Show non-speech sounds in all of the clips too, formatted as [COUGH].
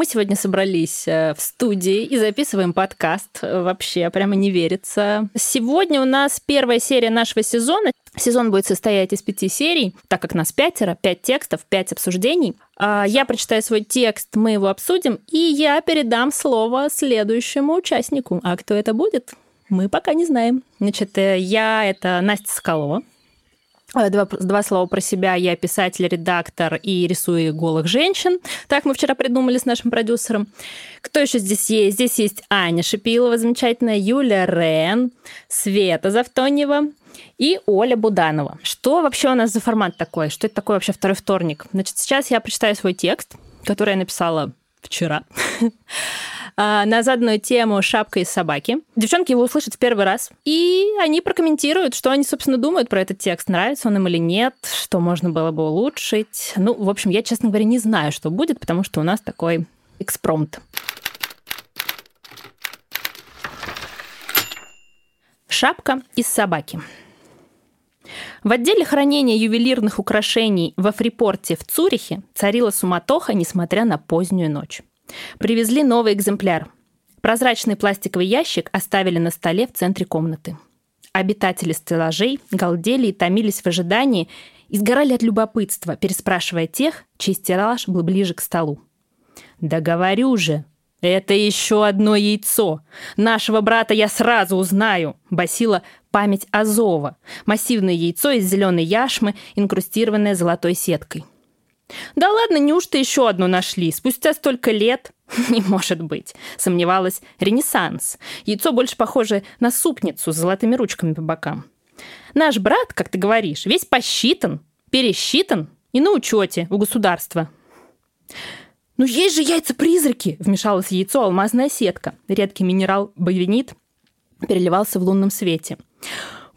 Мы сегодня собрались э, в студии и записываем подкаст. Вообще, прямо не верится. Сегодня у нас первая серия нашего сезона. Сезон будет состоять из пяти серий, так как нас пятеро, пять текстов, пять обсуждений. А, я прочитаю свой текст, мы его обсудим, и я передам слово следующему участнику. А кто это будет? Мы пока не знаем. Значит, э, я — это Настя Соколова. Э, два, два слова про себя. Я писатель, редактор и рисую голых женщин. Так мы вчера придумали с нашим продюсером. Кто еще здесь есть? Здесь есть Аня Шипилова, замечательная, Юля Рен, Света Завтонева и Оля Буданова. Что вообще у нас за формат такой? Что это такое вообще второй вторник? Значит, сейчас я прочитаю свой текст, который я написала вчера. [LAUGHS] А, на заданную тему «Шапка из собаки». Девчонки его услышат в первый раз, и они прокомментируют, что они, собственно, думают про этот текст, нравится он им или нет, что можно было бы улучшить. Ну, в общем, я, честно говоря, не знаю, что будет, потому что у нас такой экспромт. Шапка из собаки. В отделе хранения ювелирных украшений во Фрипорте в Цюрихе царила суматоха, несмотря на позднюю ночь. Привезли новый экземпляр. Прозрачный пластиковый ящик оставили на столе в центре комнаты. Обитатели стеллажей галдели и томились в ожидании и сгорали от любопытства, переспрашивая тех, чей стеллаж был ближе к столу. «Да говорю же, это еще одно яйцо. Нашего брата я сразу узнаю», — басила память Азова. Массивное яйцо из зеленой яшмы, инкрустированное золотой сеткой. Да ладно, неужто еще одну нашли? Спустя столько лет? [LAUGHS] Не может быть, сомневалась Ренессанс. Яйцо больше похоже на супницу с золотыми ручками по бокам. Наш брат, как ты говоришь, весь посчитан, пересчитан и на учете у государства. «Ну есть же яйца-призраки!» — вмешалась в яйцо алмазная сетка. Редкий минерал бавинит переливался в лунном свете.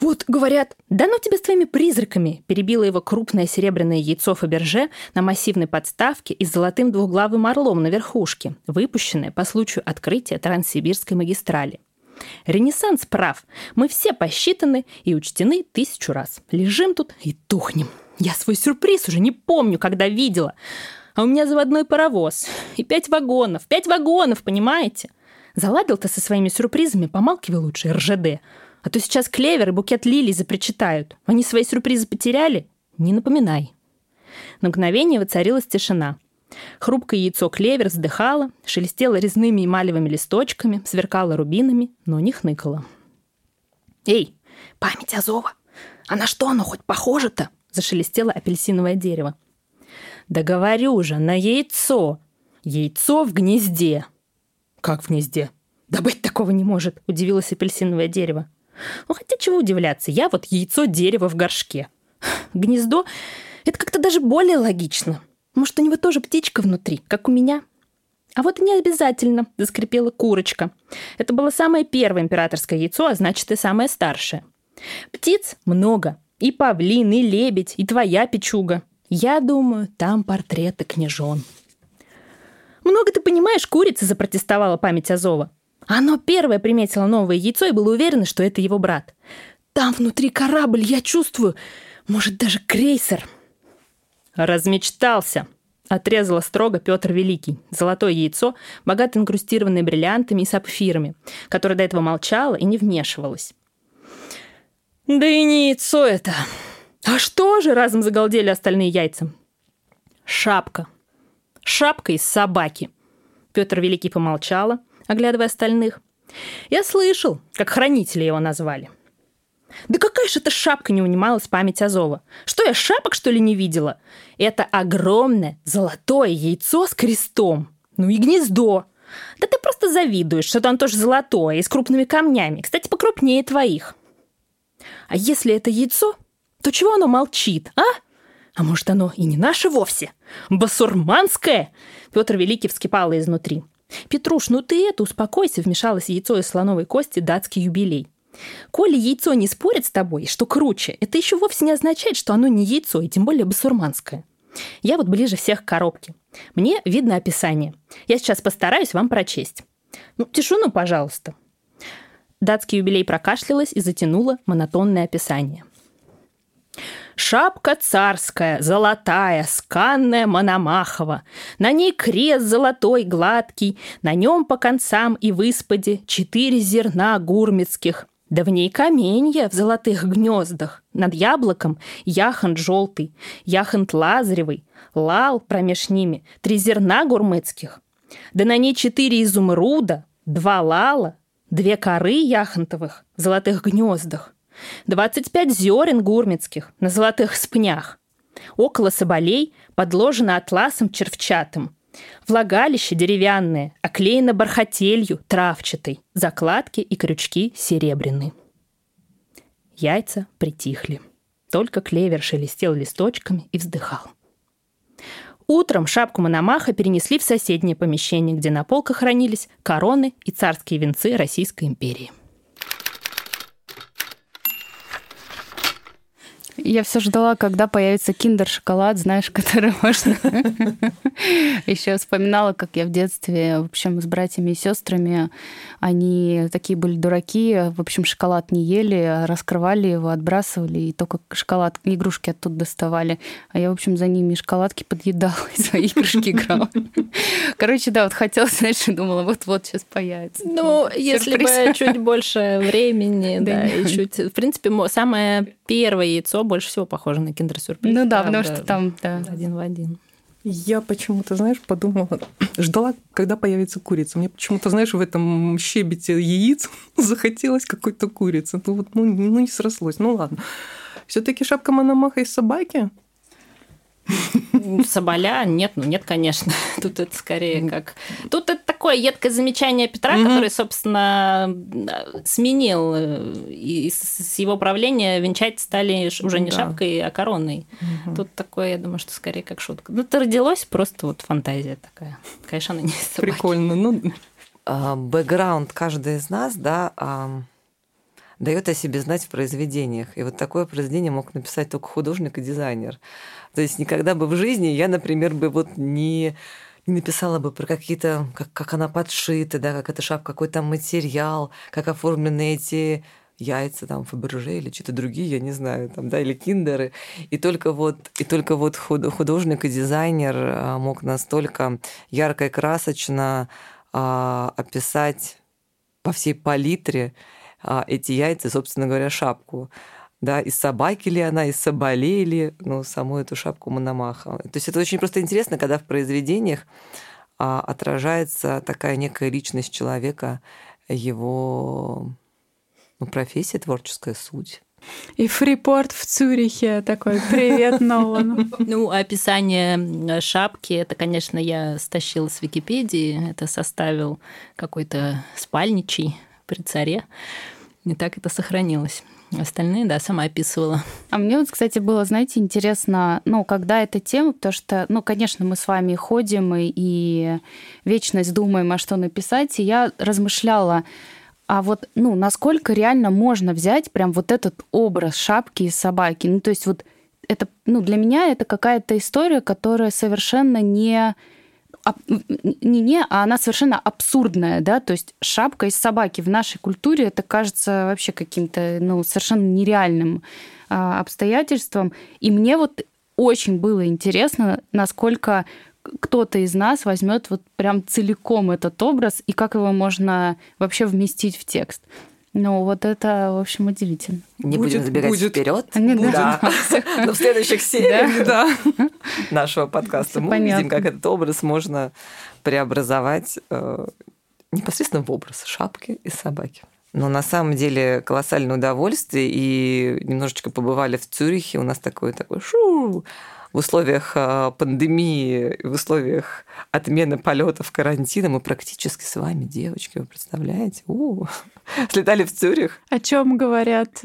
«Вот, говорят, да ну тебя с твоими призраками!» перебило его крупное серебряное яйцо Фаберже на массивной подставке и с золотым двуглавым орлом на верхушке, выпущенное по случаю открытия Транссибирской магистрали. Ренессанс прав. Мы все посчитаны и учтены тысячу раз. Лежим тут и тухнем. Я свой сюрприз уже не помню, когда видела. А у меня заводной паровоз. И пять вагонов. Пять вагонов, понимаете? Заладил ты со своими сюрпризами, помалкивай лучше, РЖД. А то сейчас клевер и букет лилий запричитают. Они свои сюрпризы потеряли? Не напоминай. На мгновение воцарилась тишина. Хрупкое яйцо клевер вздыхало, шелестело резными эмалевыми листочками, сверкало рубинами, но не хныкало. «Эй, память Азова! А на что оно хоть похоже-то?» зашелестело апельсиновое дерево. «Да говорю же, на яйцо! Яйцо в гнезде!» «Как в гнезде?» «Да быть такого не может!» – удивилось апельсиновое дерево. Ну, хотя чего удивляться, я вот яйцо дерева в горшке. [LAUGHS] Гнездо — это как-то даже более логично. Может, у него тоже птичка внутри, как у меня? А вот не обязательно, заскрипела курочка. Это было самое первое императорское яйцо, а значит и самое старшее. Птиц много. И павлин, и лебедь, и твоя печуга. Я думаю, там портреты княжон. Много ты понимаешь, курица запротестовала память Азова. Оно первое приметило новое яйцо и было уверено, что это его брат. «Там внутри корабль, я чувствую. Может, даже крейсер». «Размечтался», — отрезала строго Петр Великий. Золотое яйцо, богато инкрустированное бриллиантами и сапфирами, которое до этого молчало и не вмешивалось. «Да и не яйцо это!» «А что же?» — разом загалдели остальные яйца. «Шапка. Шапка из собаки». Петр Великий помолчала — оглядывая остальных. Я слышал, как хранители его назвали. Да какая же это шапка не унималась память Азова? Что я шапок, что ли, не видела? Это огромное золотое яйцо с крестом. Ну и гнездо. Да ты просто завидуешь, что там тоже золотое и с крупными камнями. Кстати, покрупнее твоих. А если это яйцо, то чего оно молчит, а? А может, оно и не наше вовсе? Басурманское? Петр Великий вскипал изнутри. «Петруш, ну ты это, успокойся», — вмешалось яйцо из слоновой кости датский юбилей. Коли яйцо не спорит с тобой, что круче, это еще вовсе не означает, что оно не яйцо, и тем более басурманское. Я вот ближе всех к коробке. Мне видно описание. Я сейчас постараюсь вам прочесть. Ну, тишину, пожалуйста. Датский юбилей прокашлялась и затянула монотонное описание. Шапка царская, золотая, сканная Мономахова. На ней крест золотой гладкий, на нем по концам и выспаде четыре зерна гурмицких. Да в ней каменья в золотых гнездах. Над яблоком яхонт желтый, яхонт лазаревый, лал промеж ними, три зерна гурмыцких. Да на ней четыре изумруда, два лала, две коры яхонтовых в золотых гнездах, двадцать пять зерен гурмицких на золотых спнях. Около соболей подложено атласом червчатым. Влагалище деревянное, оклеено бархателью травчатой, закладки и крючки серебряные. Яйца притихли. Только клевер шелестел листочками и вздыхал. Утром шапку Мономаха перенесли в соседнее помещение, где на полках хранились короны и царские венцы Российской империи. Я все ждала, когда появится киндер-шоколад, знаешь, [LAUGHS] который можно... Еще вспоминала, как я в детстве, в общем, с братьями и сестрами, они такие были дураки, в общем, шоколад не ели, раскрывали его, отбрасывали, и только шоколад, игрушки оттуда доставали. А я, в общем, за ними шоколадки подъедала и свои игрушки играла. Короче, да, вот хотела, знаешь, думала, вот-вот сейчас появится. Ну, если бы чуть больше времени, да, и чуть... В принципе, самое первое яйцо больше всего похоже на киндер-сюрприз. Ну да, потому что там, да. Один в один. Я почему-то, знаешь, подумала, ждала, когда появится курица. Мне почему-то, знаешь, в этом щебете яиц [LAUGHS] захотелось какой-то курицы. Ну вот, ну, ну не срослось. Ну ладно. Все-таки шапка Мономаха из собаки? Соболя? Нет, ну нет, конечно. [LAUGHS] Тут это скорее как... Тут это такое едкое замечание Петра, mm который, собственно, сменил, э, и с его правления венчать стали уже не да. шапкой, а короной. mm Тут такое, я думаю, что скорее как шутка. Ну, это родилось просто вот фантазия такая. Конечно, она не из Прикольно. Ну... А, бэкграунд каждый из нас, да, дает о себе знать в произведениях. И вот такое произведение мог написать только художник и дизайнер. То есть никогда бы в жизни я, например, бы вот не не написала бы про какие-то, как, как она подшита, да, как эта шапка, какой там материал, как оформлены эти яйца, там, Фаберже или что-то другие, я не знаю, там, да, или киндеры. И только вот, и только вот художник и дизайнер а, мог настолько ярко и красочно а, описать по всей палитре а, эти яйца, собственно говоря, шапку да, из собаки ли она, из соболей ли, ну, саму эту шапку Мономаха. То есть это очень просто интересно, когда в произведениях а, отражается такая некая личность человека, его ну, профессия, творческая суть. И фрипорт в Цюрихе такой. Привет, Нолан. [LAUGHS] Ну, описание шапки, это, конечно, я стащила с Википедии. Это составил какой-то спальничий при царе. Не так это сохранилось. Остальные, да, сама описывала. А мне вот, кстати, было, знаете, интересно, ну, когда эта тема, потому что, ну, конечно, мы с вами ходим и, и вечность думаем, а что написать, и я размышляла, а вот, ну, насколько реально можно взять прям вот этот образ шапки и собаки? Ну, то есть вот это, ну, для меня это какая-то история, которая совершенно не не не, а она совершенно абсурдная, да, то есть шапка из собаки в нашей культуре это кажется вообще каким-то, ну, совершенно нереальным а, обстоятельством. И мне вот очень было интересно, насколько кто-то из нас возьмет вот прям целиком этот образ и как его можно вообще вместить в текст. Ну, вот это, в общем, удивительно. Не будет, будем забегать будет. вперед. Не, да. [LAUGHS] Но в следующих сериях да. [LAUGHS] нашего подкаста мы понятно. увидим, как этот образ можно преобразовать э, непосредственно в образ шапки и собаки. Но на самом деле колоссальное удовольствие, и немножечко побывали в Цюрихе, у нас такой такой шу в условиях а, пандемии, в условиях отмены полетов, карантина мы практически с вами, девочки, вы представляете? У-у-у. [LAUGHS] Слетали в Цюрих. О чем говорят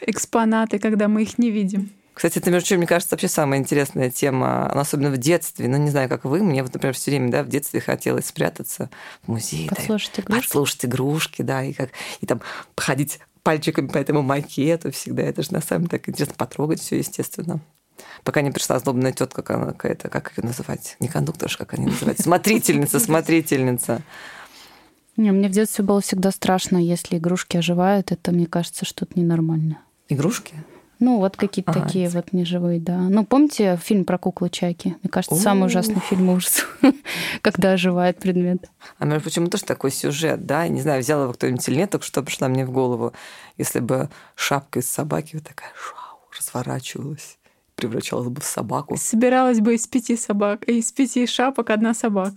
экспонаты, когда мы их не видим? Кстати, это, между чем, мне кажется, вообще самая интересная тема, особенно в детстве. Ну, не знаю, как вы, мне, вот, например, все время, да, в детстве хотелось спрятаться в музей. Подслушать да, игрушки. Подслушать игрушки, да, и, как, и там походить пальчиками по этому макету всегда. Это же на самом деле так интересно потрогать все, естественно пока не пришла злобная тетка какая-то, как ее называть? Не кондукторша, как они называют? Смотрительница, смотрительница. Не, мне в детстве было всегда страшно, если игрушки оживают, это, мне кажется, что-то ненормально. Игрушки? Ну, вот какие-то Ага, такие это- вот неживые, да. Ну, помните фильм про куклу Чаки? Мне кажется, самый О. ужасный фильм ужасов, [LAUGHS] когда оживает предмет. А между прочим, тоже такой сюжет, да? Не знаю, взял его кто-нибудь или нет, только что пришла мне в голову. Если бы шапка из собаки вот такая шау, разворачивалась, превращалась бы в собаку. Собиралась бы из пяти собак, из пяти шапок одна собака.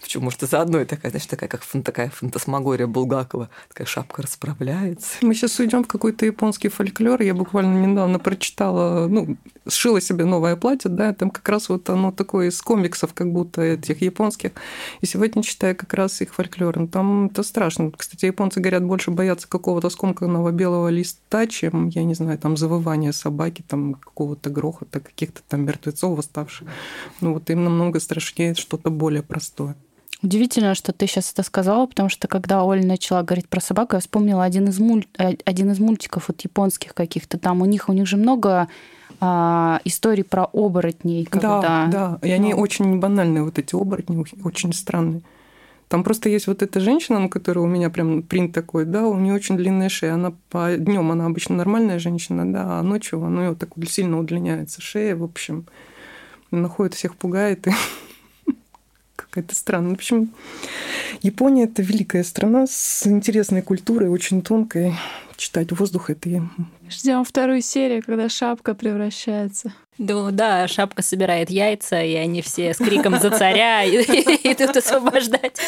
Почему? Может, за одной такая, знаешь, такая, как фан- такая фантасмагория Булгакова. Такая шапка расправляется. Мы сейчас уйдем в какой-то японский фольклор. Я буквально недавно прочитала, ну, сшила себе новое платье, да, там как раз вот оно такое из комиксов, как будто этих японских. И сегодня читаю как раз их фольклор. Ну, Там это страшно. Кстати, японцы, говорят, больше боятся какого-то скомканного белого листа, чем, я не знаю, там завывания собаки, там какого-то грохота, каких-то там мертвецов восставших. Ну, вот им намного страшнее что-то более простое. Удивительно, что ты сейчас это сказала, потому что когда Оля начала говорить про собаку, я вспомнила один из, муль... э, один из мультиков вот японских каких-то. Там у них у них же много а, историй про оборотней. Когда... Да, да. И они ну. очень банальные, вот эти оборотни, очень странные. Там просто есть вот эта женщина, на которой у меня прям принт такой, да, у нее очень длинная шея. Она по днем она обычно нормальная женщина, да, а ночью она ее так сильно удлиняется шея, в общем, находит всех пугает и [LAUGHS] какая-то странная. В общем, Япония это великая страна с интересной культурой, очень тонкой. Читать воздух это и Ждем вторую серию, когда шапка превращается. Ну да, шапка собирает яйца, и они все с криком «За царя!» и- идут освобождать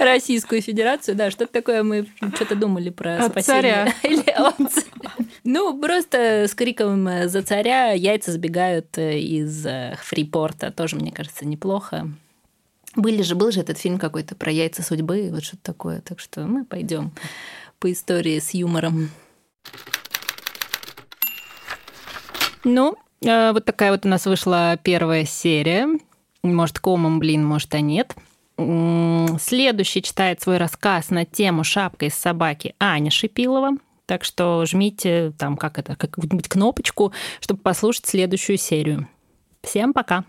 Российскую Федерацию. Да, что-то такое мы что-то думали про спасение. царя. Или от царя. Ну, просто с криком «За царя!» яйца сбегают э, из э, фрипорта. Тоже, мне кажется, неплохо. Были же, был же этот фильм какой-то про яйца судьбы, вот что-то такое. Так что мы пойдем по истории с юмором. Ну, э, вот такая вот у нас вышла первая серия. Может, комом, блин, может, а нет. Следующий читает свой рассказ на тему «Шапка из собаки» Аня Шипилова. Так что жмите там, как это, какую-нибудь кнопочку, чтобы послушать следующую серию. Всем пока!